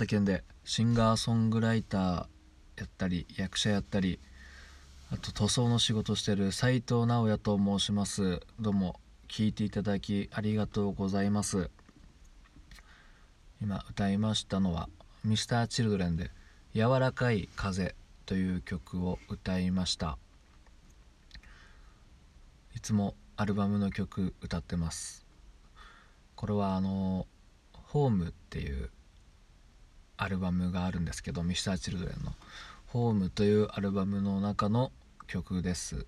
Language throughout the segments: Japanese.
新潟県でシンガーソングライターやったり役者やったりあと塗装の仕事してる斉藤直也と申します。どうも聞いていただきありがとうございます。今歌いましたのは Mr.Children で「柔らかい風」という曲を歌いました。いつもアルバムの曲歌ってます。これはあの「ホームっていうアルバムがあるんですけど Mr.Children の「ホームというアルバムの中の曲です。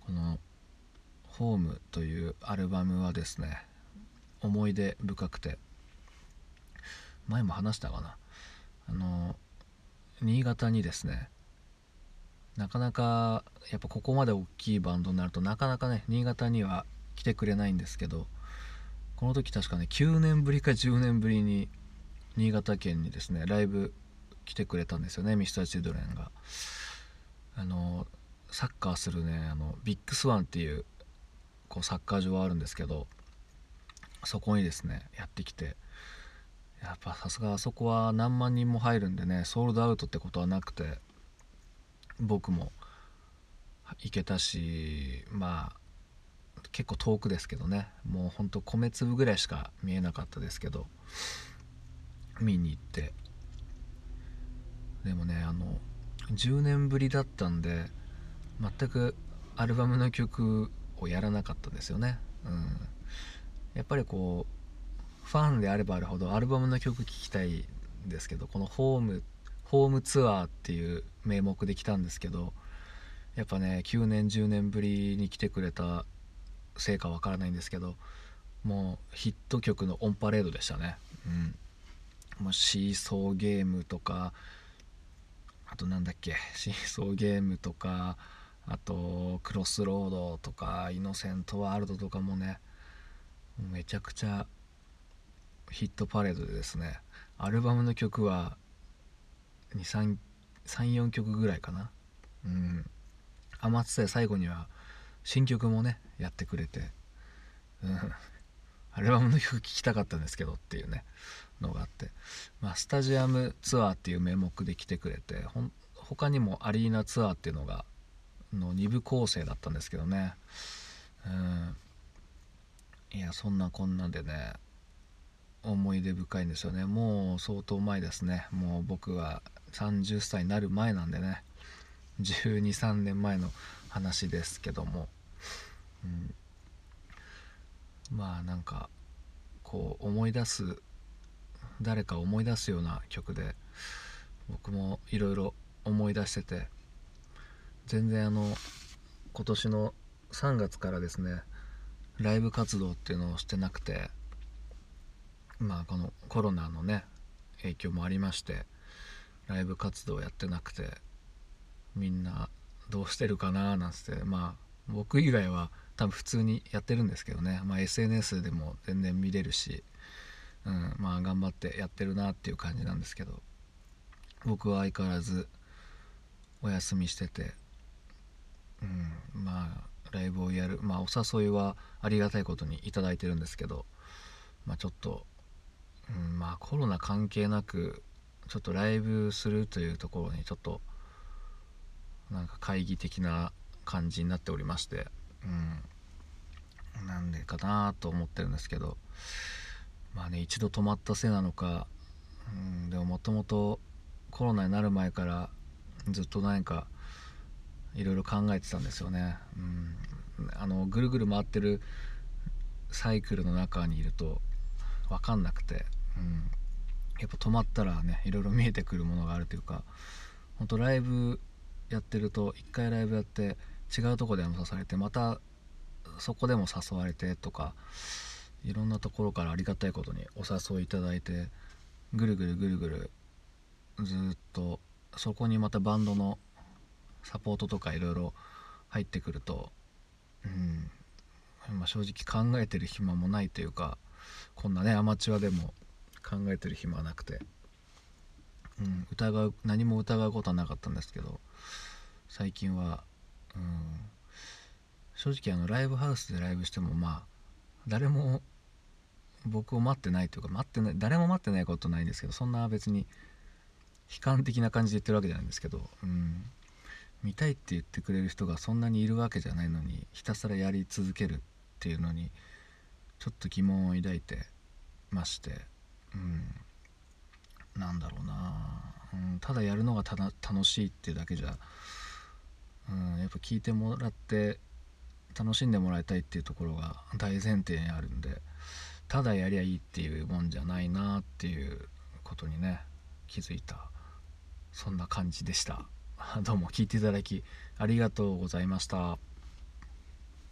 この「ホームというアルバムはですね思い出深くて。前も話したかな。あの新潟にですねなかなかやっぱここまで大きいバンドになるとなかなかね新潟には来てくれないんですけどこの時確かね9年ぶりか10年ぶりに新潟県にですねライブ来てくれたんですよね Mr.Children が。あのサッカーするねあのビッグスワンっていうこうサッカー場があるんですけどそこにですねやってきてやっぱさすがあそこは何万人も入るんでねソールドアウトってことはなくて僕も行けたしまあ結構遠くですけどねもうほんと米粒ぐらいしか見えなかったですけど見に行って。でもねあの10年ぶりだったんで全くアルバムの曲をやらなかったですよね。うん。やっぱりこうファンであればあるほどアルバムの曲聴きたいんですけどこのホームホームツアーっていう名目で来たんですけどやっぱね9年10年ぶりに来てくれたせいかわからないんですけどもうヒット曲のオンパレードでしたね。うん。もうシーソーゲームとかあとなんだっけ シーソーゲームとかあとクロスロードとかイノセントワールドとかもねめちゃくちゃヒットパレードでですねアルバムの曲は34曲ぐらいかな。うん。天津で最後には新曲もねやってくれて、うん、アルバムの曲聴きたかったんですけどっていうねのがあって、まあ、スタジアムツアーっていう名目で来てくれてほん他にもアリーナツアーっていうのがの2部構成だったんですけどね。うん。いやそんなこんなでね思い出深いんですよね。もう相当前ですね。もう僕は30歳になる前なんでね。123年前の話ですけども、うん、まあなんかこう思い出す誰か思い出すような曲で僕もいろいろ思い出してて全然あの今年の3月からですねライブ活動っていうのをしてなくてまあこのコロナのね影響もありましてライブ活動やってなくてみんなどうしてるかななんつってまあ僕以外は多分普通にやってるんですけどね、まあ、SNS でも全然見れるし、うん、まあ頑張ってやってるなっていう感じなんですけど。僕は相変わらずお休みしてて、うん、まあライブをやるまあお誘いはありがたいことに頂いてるんですけどまあちょっと、うん、まあコロナ関係なくちょっとライブするというところにちょっとなんか会議的な感じになっておりまして。うん。なんでかなと思ってるんですけどまあね一度止まったせいなのか、うん、でももともとコロナになる前からずっと何かいろいろ考えてたんですよね、うん、あのぐるぐる回ってるサイクルの中にいると分かんなくて、うん、やっぱ止まったらねいろいろ見えてくるものがあるというか本当ライブやってると一回ライブやって違うとこでも誘われてまたそこでも誘われてとかいろんなところからありがたいことにお誘いいただいてぐるぐるぐるぐるずっとそこにまたバンドのサポートとかいろいろ入ってくると、うんまあ、正直考えてる暇もないというかこんなねアマチュアでも考えてる暇はなくて、うん、疑う何も疑うことはなかったんですけど最近は、うん、正直あのライブハウスでライブしてもまあ誰も僕を待ってないというか待ってない誰も待ってないことないんですけどそんな別に悲観的な感じで言ってるわけじゃないんですけど、うん、見たいって言ってくれる人がそんなにいるわけじゃないのにひたすらやり続けるっていうのにちょっと疑問を抱いてましてうん。なんだろうな、うん、ただやるのが楽しいってだけじゃ、うん、やっぱ聞いてもらって楽しんでもらいたいっていうところが大前提にあるんでただやりゃいいっていうもんじゃないなっていうことにね気づいたそんな感じでした どうも聞いていただきありがとうございました。